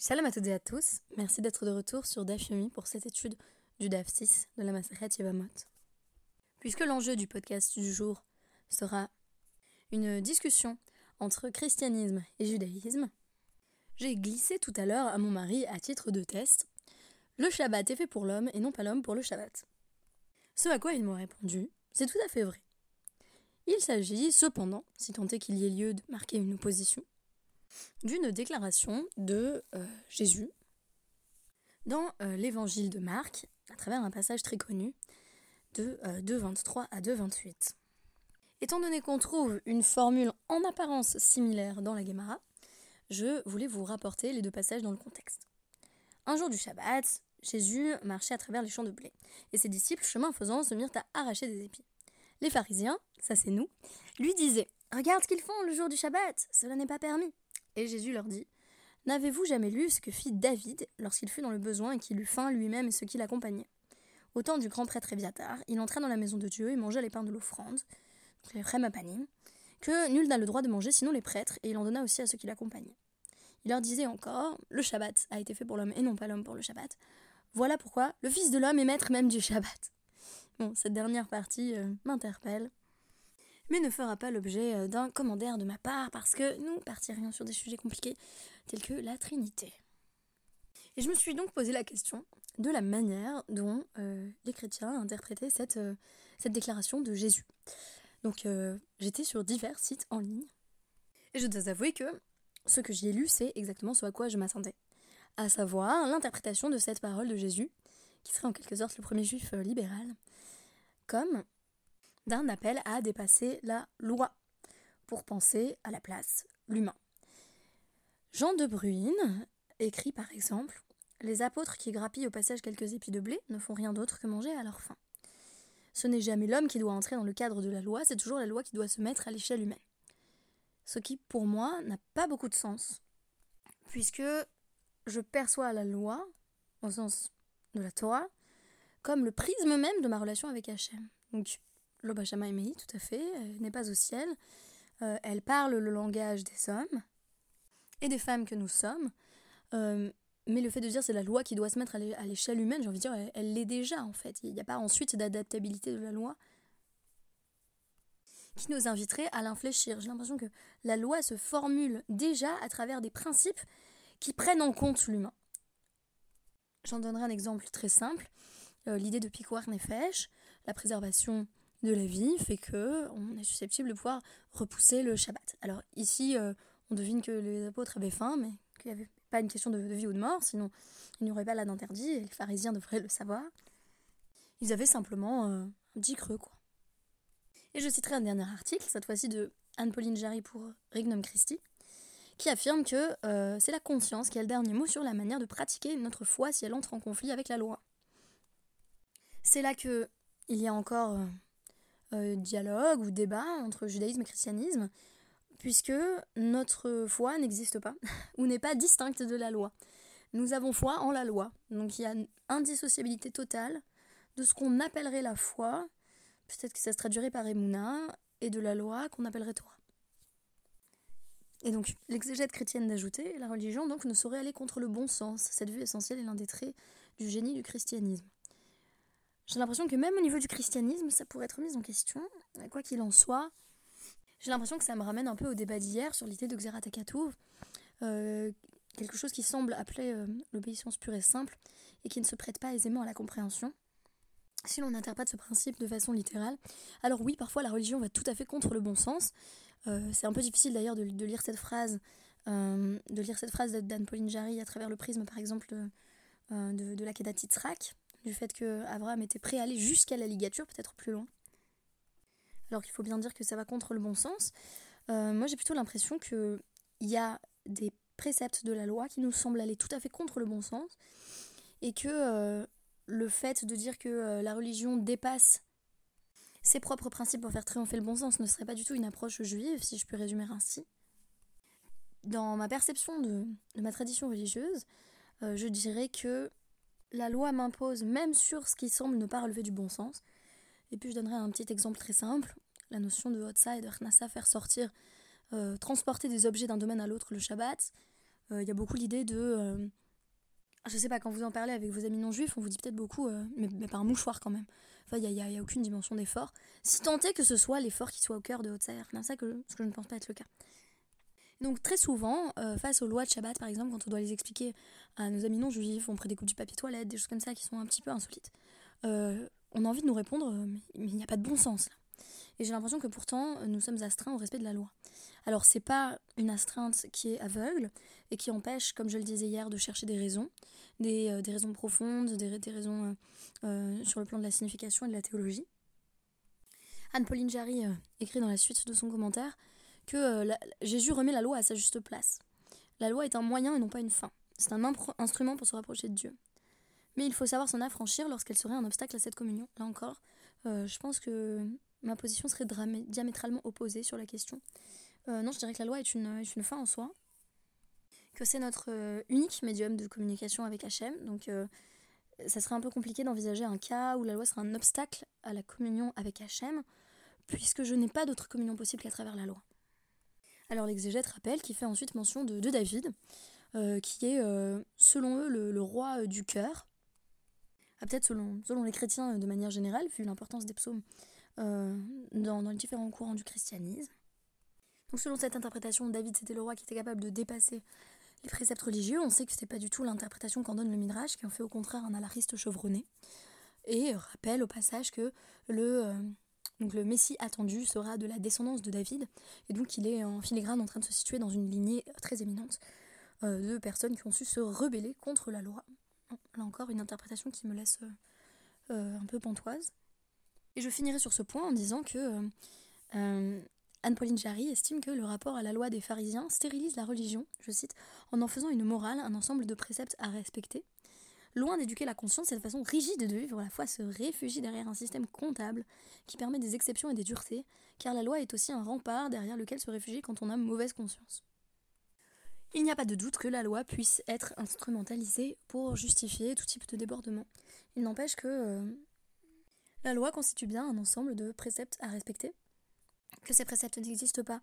Shalom à toutes et à tous, merci d'être de retour sur DAF Yomi pour cette étude du DAF 6 de la Maseret Yevamot. Puisque l'enjeu du podcast du jour sera une discussion entre christianisme et judaïsme, j'ai glissé tout à l'heure à mon mari à titre de test Le Shabbat est fait pour l'homme et non pas l'homme pour le Shabbat. Ce à quoi il m'a répondu C'est tout à fait vrai. Il s'agit cependant, si tant est qu'il y ait lieu de marquer une opposition, d'une déclaration de euh, Jésus dans euh, l'évangile de Marc, à travers un passage très connu de 2.23 euh, à 2.28. Étant donné qu'on trouve une formule en apparence similaire dans la Gemara, je voulais vous rapporter les deux passages dans le contexte. Un jour du Shabbat, Jésus marchait à travers les champs de blé, et ses disciples, chemin faisant, se mirent à arracher des épis. Les pharisiens, ça c'est nous, lui disaient Regarde ce qu'ils font le jour du Shabbat, cela n'est pas permis. Et Jésus leur dit N'avez-vous jamais lu ce que fit David lorsqu'il fut dans le besoin et qu'il eut faim lui-même et ceux qui l'accompagnaient? Au temps du grand prêtre Éviatar, il entra dans la maison de Dieu et mangea les pains de l'offrande, les rémapanim, que nul n'a le droit de manger sinon les prêtres, et il en donna aussi à ceux qui l'accompagnaient. Il leur disait encore Le Shabbat a été fait pour l'homme et non pas l'homme pour le Shabbat. Voilà pourquoi le Fils de l'homme est maître même du Shabbat. Bon, cette dernière partie euh, m'interpelle mais ne fera pas l'objet euh, d'un commentaire de ma part parce que nous partirions sur des sujets compliqués tels que la Trinité. Et je me suis donc posé la question de la manière dont euh, les chrétiens interprétaient cette, euh, cette déclaration de Jésus. Donc j'étais sur divers sites en ligne et je dois avouer que ce que j'y ai lu, c'est exactement ce à quoi je m'attendais, à savoir l'interprétation de cette parole de Jésus, qui serait en quelque sorte le premier juif libéral, comme d'un appel à dépasser la loi pour penser à la place l'humain. Jean de Bruyne écrit par exemple Les apôtres qui grappillent au passage quelques épis de blé ne font rien d'autre que manger à leur faim. Ce n'est jamais l'homme qui doit entrer dans le cadre de la loi, c'est toujours la loi qui doit se mettre à l'échelle humaine. Ce qui, pour moi, n'a pas beaucoup de sens, puisque je perçois la loi, au sens de la Torah, comme le prisme même de ma relation avec Hachem. l'Obashama Emei, tout à fait, elle n'est pas au ciel. Euh, elle parle le langage des hommes et des femmes que nous sommes. Euh, mais le fait de dire c'est la loi qui doit se mettre à l'échelle humaine, j'ai envie de dire, elle l'est déjà en fait. Il n'y a pas ensuite d'adaptabilité de la loi qui nous inviterait à l'infléchir. J'ai l'impression que la loi se formule déjà à travers des principes qui prennent en compte l'humain. J'en donnerai un exemple très simple. Euh, l'idée de Pikwar Nefesh, la préservation de la vie fait que on est susceptible de pouvoir repousser le Shabbat. Alors ici, euh, on devine que les apôtres avaient faim, mais qu'il n'y avait pas une question de, vie ou de mort, sinon il n'y aurait pas là d'interdit, et les pharisiens devraient le savoir. Ils avaient simplement euh, un petit creux, quoi. Et je citerai un dernier article, cette fois-ci de Anne-Pauline Jarry pour Regnum Christi, qui affirme que euh, c'est la conscience qui a le dernier mot sur la manière de pratiquer notre foi si elle entre en conflit avec la loi. C'est là que il y a encore euh, dialogue ou débat entre judaïsme et christianisme, puisque notre foi n'existe pas, ou n'est pas distincte de la loi. Nous avons foi en la loi. Donc il y a indissociabilité totale de ce qu'on appellerait la foi, peut-être que ça se traduirait par Emouna, et de la loi qu'on appellerait Torah. Et donc, l'exégète chrétienne d'ajouter, la religion donc ne saurait aller contre le bon sens. Cette vue essentielle est l'un des traits du génie du christianisme. J'ai l'impression que même au niveau du christianisme, ça pourrait être mis en question. Quoi qu'il en soit, j'ai l'impression que ça me ramène un peu au débat d'hier sur l'idée de Xeratakatouv, euh, quelque chose qui semble appeler euh, l'obéissance pure et simple et qui ne se prête pas aisément à la compréhension. Si l'on interprète ce principe de façon littérale, alors oui, parfois la religion va tout à fait contre le bon sens. Euh, c'est un peu difficile d'ailleurs de, lire cette phrase, de lire cette phrase d'Anne-Pauline Jarry à travers le prisme, par exemple, de, de la Kedat Titzrak, du fait que Abraham était prêt à aller jusqu'à la ligature, peut-être plus loin. Alors qu'il faut bien dire que ça va contre le bon sens. Euh, moi, j'ai plutôt l'impression qu'il y a des préceptes de la loi qui nous semblent aller tout à fait contre le bon sens et que euh, le fait de dire que euh, la religion dépasse ses propres principes pour faire triompher le bon sens ne serait pas du tout une approche juive, si je peux résumer ainsi. Dans ma perception de ma tradition religieuse, je dirais que la loi m'impose même sur ce qui semble ne pas relever du bon sens. Et puis je donnerai un petit exemple très simple, la notion de Hotsa et de Hnasa, faire sortir, euh, transporter des objets d'un domaine à l'autre le Shabbat. Il y a beaucoup l'idée de je sais pas, quand vous en parlez avec vos amis non juifs, on vous dit peut-être beaucoup, mais, mais, pas un mouchoir quand même. Enfin, il n'y a, y a, aucune dimension d'effort. Si tant est que ce soit l'effort qui soit au cœur de haute C'est ça que, ce que je ne pense pas être le cas. Donc très souvent, face aux lois de Shabbat par exemple, quand on doit les expliquer à nos amis non juifs, on prédécoupe du papier toilette, des choses comme ça qui sont un petit peu insolites, on a envie de nous répondre, mais il n'y a pas de bon sens là. Et j'ai l'impression que pourtant, nous sommes astreints au respect de la loi. Alors, c'est pas une astreinte qui est aveugle et qui empêche, comme je le disais hier, de chercher des raisons, des, euh, raisons profondes, des, raisons euh, euh, sur le plan de la signification et de la théologie. Anne-Pauline Jarry écrit dans la suite de son commentaire que Jésus remet la loi à sa juste place. La loi est un moyen et non pas une fin. C'est un instrument pour se rapprocher de Dieu. Mais il faut savoir s'en affranchir lorsqu'elle serait un obstacle à cette communion. Là encore, je pense que ma position serait diamétralement opposée sur la question. Euh, non, je dirais que la loi est une, fin en soi, que c'est notre euh, unique médium de communication avec Hachem, donc euh, ça serait un peu compliqué d'envisager un cas où la loi serait un obstacle à la communion avec Hachem, puisque je n'ai pas d'autre communion possible qu'à travers la loi. Alors l'exégète rappelle qu'il fait ensuite mention de, David, qui est, selon eux, le, roi du cœur, ah, peut-être selon, les chrétiens de manière générale, vu l'importance des psaumes dans, les différents courants du christianisme. Selon cette interprétation, David c'était le roi qui était capable de dépasser les préceptes religieux. On sait que ce n'est pas du tout l'interprétation qu'en donne le Midrash, qui en fait au contraire un alariste chevronné. Et rappelle au passage que le, euh, donc le Messie attendu sera de la descendance de David, et donc il est en filigrane en train de se situer dans une lignée très éminente euh, de personnes qui ont su se rebeller contre la loi. Là encore, une interprétation qui me laisse euh, un peu pantoise. Et je finirai sur ce point en disant que Anne-Pauline Jarry estime que le rapport à la loi des pharisiens stérilise la religion, je cite, en en faisant une morale, un ensemble de préceptes à respecter. Loin d'éduquer la conscience, cette façon rigide de vivre la foi se réfugie derrière un système comptable qui permet des exceptions et des duretés, car la loi est aussi un rempart derrière lequel se réfugier quand on a mauvaise conscience. Il n'y a pas de doute que la loi puisse être instrumentalisée pour justifier tout type de débordement. Il n'empêche que euh, la loi constitue bien un ensemble de préceptes à respecter, que ces préceptes n'existent pas,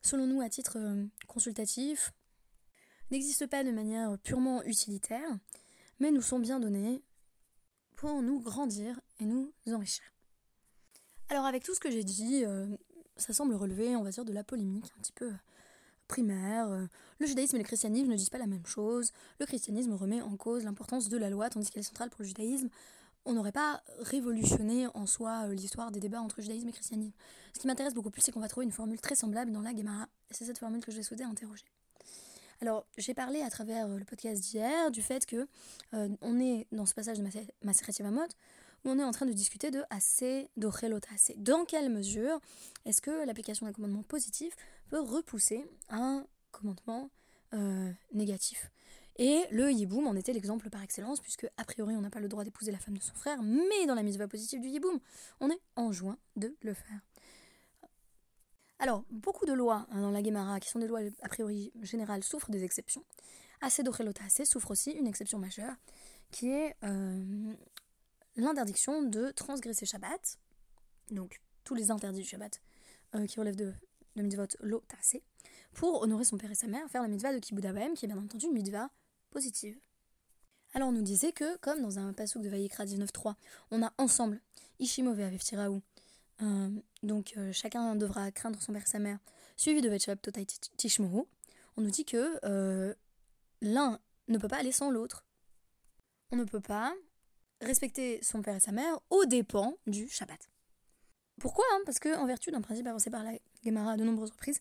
selon nous, à titre euh, consultatif, n'existent pas de manière purement utilitaire, mais nous sont bien donnés pour nous grandir et nous enrichir. Alors avec tout ce que j'ai dit, euh, ça semble relever, on va dire, de la polémique un petit peu primaire. Le judaïsme et le christianisme ne disent pas la même chose. Le christianisme remet en cause l'importance de la loi, tandis qu'elle est centrale pour le judaïsme on n'aurait pas révolutionné en soi euh, l'histoire des débats entre judaïsme et christianisme. Ce qui m'intéresse beaucoup plus, c'est qu'on va trouver une formule très semblable dans la Gemara, et c'est cette formule que je vais interroger. Alors, j'ai parlé à travers euh, le podcast d'hier du fait que euh, on est dans ce passage de Maseret Yevamot où on est en train de discuter de assez, d'ochelot assez. Dans quelle mesure est-ce que l'application d'un commandement positif peut repousser un commandement négatif? Et le yiboum en était l'exemple par excellence, puisque a priori on n'a pas le droit d'épouser la femme de son frère, mais dans la mise positive du yiboum, on est enjoint de le faire. Alors, beaucoup de lois hein, dans la Gemara, qui sont des lois a priori générales, souffrent des exceptions. Assez d'ochelota assez souffre aussi une exception majeure, qui est euh, l'interdiction de transgresser Shabbat, donc tous les interdits du Shabbat euh, qui relèvent de, de mitzvot lo pour honorer son père et sa mère, faire la mitzvah de Kibbutz qui est bien entendu une mitzvah positive. Alors on nous disait que, comme dans un passouk de Vayikra 19.3, on a ensemble Ishimove avec euh, donc euh, chacun devra craindre son père et sa mère, suivi de Vetchab Totai Tishmohu, on nous dit que euh, l'un ne peut pas aller sans l'autre. On ne peut pas respecter son père et sa mère aux dépens du Shabbat. Pourquoi hein? Parce que, en vertu d'un principe avancé par la Gemara à de nombreuses reprises,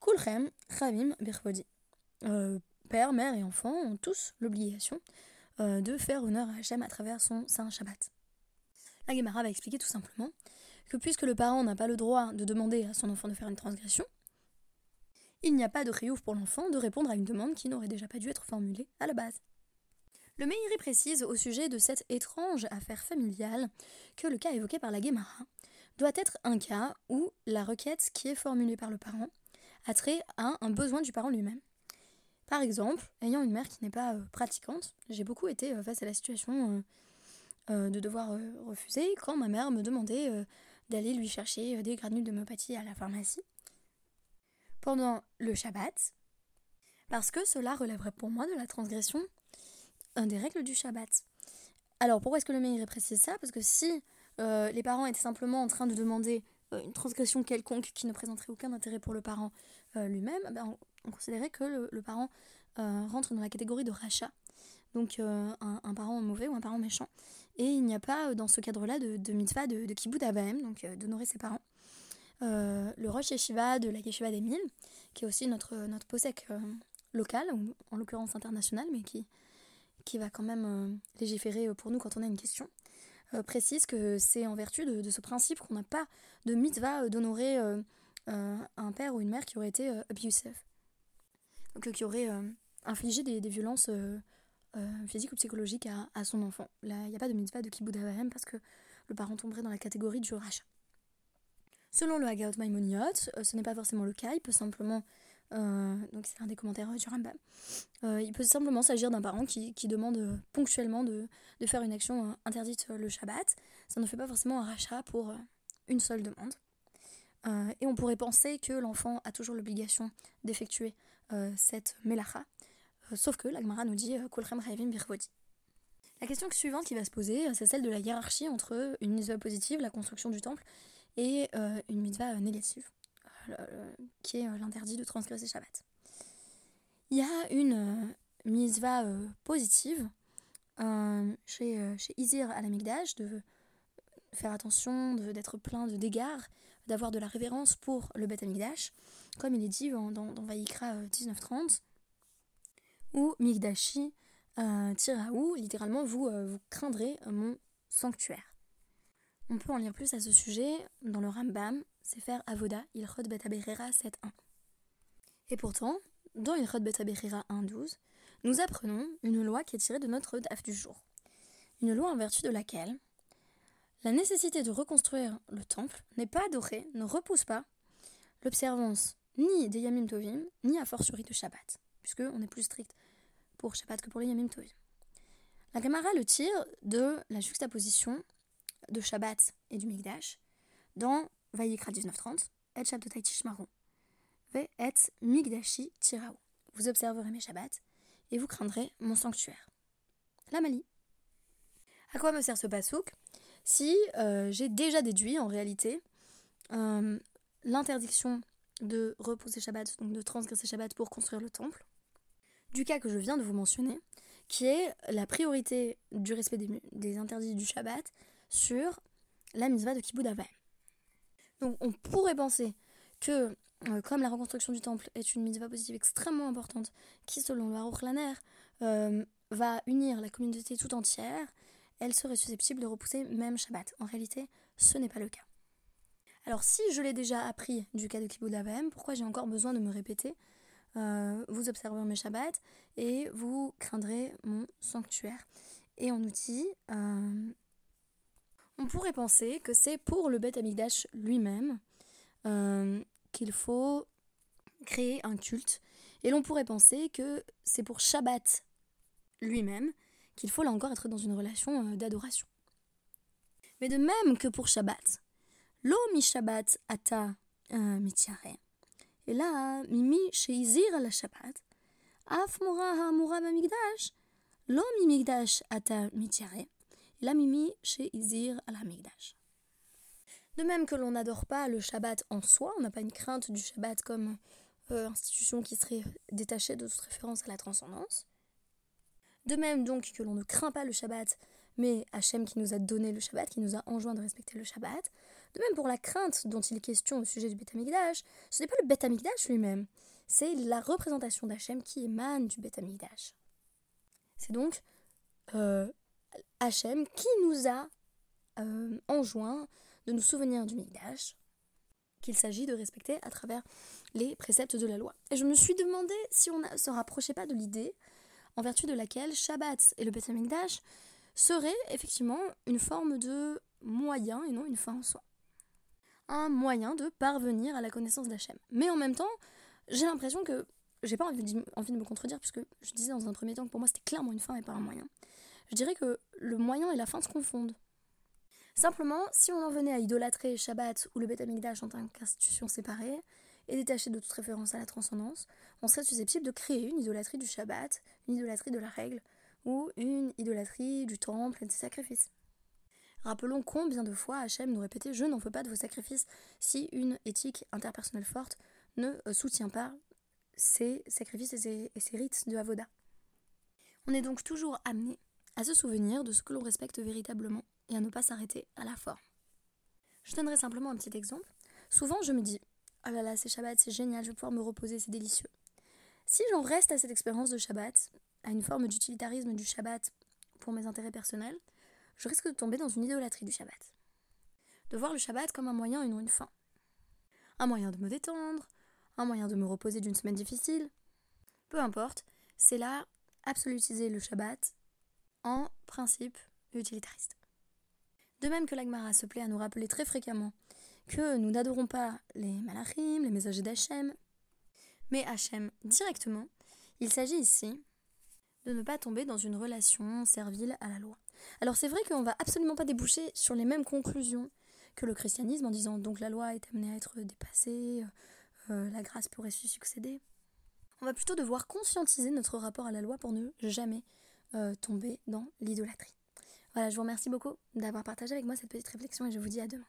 Kulchem Chavim Birchvodi. Père, mère et enfant ont tous l'obligation de faire honneur à Hachem à travers son Saint Shabbat. La Gemara va expliquer tout simplement que puisque le parent n'a pas le droit de demander à son enfant de faire une transgression, il n'y a pas de riouf pour l'enfant de répondre à une demande qui n'aurait déjà pas dû être formulée à la base. Le Meiri précise au sujet de cette étrange affaire familiale que le cas évoqué par la Gemara doit être un cas où la requête qui est formulée par le parent a trait à un besoin du parent lui-même. Par exemple, ayant une mère qui n'est pas euh, pratiquante, j'ai beaucoup été euh, face à la situation euh, de devoir refuser quand ma mère me demandait d'aller lui chercher des granules d'homéopathie à la pharmacie. Pendant le Shabbat, Parce que cela relèverait pour moi de la transgression des règles du Shabbat. Alors pourquoi est-ce que le Meir précise ça? Parce que si euh, les parents étaient simplement en train de demander euh, une transgression quelconque qui ne présenterait aucun intérêt pour le parent euh, lui-même, ben, on, considérait que le, parent rentre dans la catégorie de rachat, donc un, parent mauvais ou un parent méchant. Et il n'y a pas dans ce cadre-là de, de mitzvah de, de kibbutz donc d'honorer ses parents. le Rosh Yeshiva de la Yeshiva d'Emile, qui est aussi notre, notre posek local, ou en l'occurrence international, mais qui, qui va quand même légiférer pour nous quand on a une question, euh, précise que c'est en vertu de, ce principe qu'on n'a pas de mitzvah euh, d'honorer euh, un père ou une mère qui aurait été abusive. Donc qui aurait infligé des, violences physiques ou psychologiques à, son enfant. Là, il n'y a pas de mitzvah de kibbutz parce que le parent tomberait dans la catégorie du rachat. Selon le Hagaot Maimoniot, ce n'est pas forcément le cas, il peut simplement euh, donc c'est un des commentaires du Rambam. Euh, il peut simplement s'agir d'un parent qui, demande ponctuellement de, faire une action euh, interdite le Shabbat. Ça ne fait pas forcément un rachat pour une seule demande. et on pourrait penser que l'enfant a toujours l'obligation d'effectuer cette melacha. Sauf que l'Agmara nous dit Kolchem Rayvim Birvodi. La question suivante qui va se poser, c'est celle de la hiérarchie entre une mitzvah positive, la construction du temple, et une mitzvah négative qui est euh, l'interdit de transgresser Shabbat. Il y a une euh, mitzvah euh, positive chez, chez Izir à l'Amigdash de faire attention, d'être plein de dégâts, d'avoir de la révérence pour le Beth Amigdash, comme il est dit dans, dans, Vayikra 1930, ou Migdashi Tiraou, littéralement vous, vous craindrez mon sanctuaire. On peut en lire plus à ce sujet dans le Rambam, faire Avoda, Ilchot Bet 7.1. Et pourtant, dans Ilchot Bet 1.12, nous apprenons une loi qui est tirée de notre DAF du jour. Une loi en vertu de laquelle la nécessité de reconstruire le temple n'est pas adorée, ne repousse pas l'observance ni des Yamim Tovim, ni à fortiori de Shabbat, puisque on est plus strict pour Shabbat que pour les Yamim Tovim. La Gemara le tire de la juxtaposition de Shabbat et du Mikdash dans Vayikra 1930, et Shabdotai Tishmaron, Ve et Migdashi Tirao. Vous observerez mes Shabbats et vous craindrez mon sanctuaire. La Mali. À quoi me sert ce pasouk Si euh, j'ai déjà déduit en réalité euh, l'interdiction de repousser Shabbat, donc de transgresser Shabbat pour construire le temple, du cas que je viens de vous mentionner, qui est la priorité du respect des, interdits du Shabbat sur la mitzvah de Kibbutz donc on pourrait penser que, euh, comme la reconstruction du temple est une mitzvah positive extrêmement importante, qui selon le euh, va unir la communauté tout entière, elle serait susceptible de repousser même Shabbat. En réalité, ce n'est pas le cas. Alors si je l'ai déjà appris du cas de Kibbutz pourquoi j'ai encore besoin de me répéter euh, Vous observerez mes Shabbats et vous craindrez mon sanctuaire. Et en outil, on pourrait penser que c'est pour le Beth Amikdash lui-même euh, qu'il faut créer un culte. Et l'on pourrait penser que c'est pour Shabbat lui-même qu'il faut là encore être dans une relation euh, d'adoration. Mais de même que pour Shabbat, lo mi Shabbat ata euh, mitiare. Et là, mimi sheizir la Shabbat, af mora ha mora migdash, lo mi migdash ata mitiare la mimi chez Izir al-Hamikdash. De même que l'on n'adore pas le Shabbat en soi, on n'a pas une crainte du Shabbat comme euh, institution qui serait détachée de toute référence à la transcendance. De même donc que l'on ne craint pas le Shabbat, mais Hachem qui nous a donné le Shabbat, qui nous a enjoint de respecter le Shabbat. De même pour la crainte dont il est question au sujet du Beth Amikdash, ce n'est pas le Beth Amikdash lui-même, c'est la représentation d'Hachem qui émane du Beth Amikdash. C'est donc euh, Hachem qui nous a euh, enjoint de nous souvenir du Mikdash, qu'il s'agit de respecter à travers les préceptes de la loi. Et je me suis demandé si on ne se rapprochait pas de l'idée en vertu de laquelle Shabbat et le Beth Mikdash seraient effectivement une forme de moyen et non une fin en soi. Un moyen de parvenir à la connaissance d'Hachem. Mais en même temps, j'ai l'impression que j'ai pas envie de, me contredire puisque je disais dans un premier temps que pour moi c'était clairement une fin et pas un moyen je dirais que le moyen et la fin se confondent. Simplement, si on en venait à idolâtrer Shabbat ou le Beth Amikdash en tant qu'institution séparée, et détaché de toute référence à la transcendance, on serait susceptible de créer une idolâtrie du Shabbat, une idolâtrie de la règle, ou une idolâtrie du temple et de ses sacrifices. Rappelons combien de fois Hachem nous répétait Je n'en veux pas de vos sacrifices si une éthique interpersonnelle forte ne euh, soutient pas ces sacrifices et ces, rites de Avoda. On est donc toujours amené à se souvenir de ce que l'on respecte véritablement et à ne pas s'arrêter à la forme. Je donnerai simplement un petit exemple. Souvent, je me dis Oh là là, c'est Shabbat, c'est génial, je vais pouvoir me reposer, c'est délicieux. Si j'en reste à cette expérience de Shabbat, à une forme d'utilitarisme du Shabbat pour mes intérêts personnels, je risque de tomber dans une idolâtrie du Shabbat. De voir le Shabbat comme un moyen et non une fin. Un moyen de me détendre, un moyen de me reposer d'une semaine difficile. Peu importe, c'est là absolutiser le Shabbat en principe utilitariste. De même que l'Agmara se plaît à nous rappeler très fréquemment que nous n'adorons pas les malachim, les messagers d'Hachem, mais Hachem directement, il s'agit ici de ne pas tomber dans une relation servile à la loi. Alors c'est vrai qu'on va absolument pas déboucher sur les mêmes conclusions que le christianisme en disant donc la loi est amenée à être dépassée, euh, la grâce pourrait se succéder. On va plutôt devoir conscientiser notre rapport à la loi pour ne jamais euh, tomber dans l'idolâtrie. Voilà, je vous remercie beaucoup d'avoir partagé avec moi cette petite réflexion et je vous dis à demain.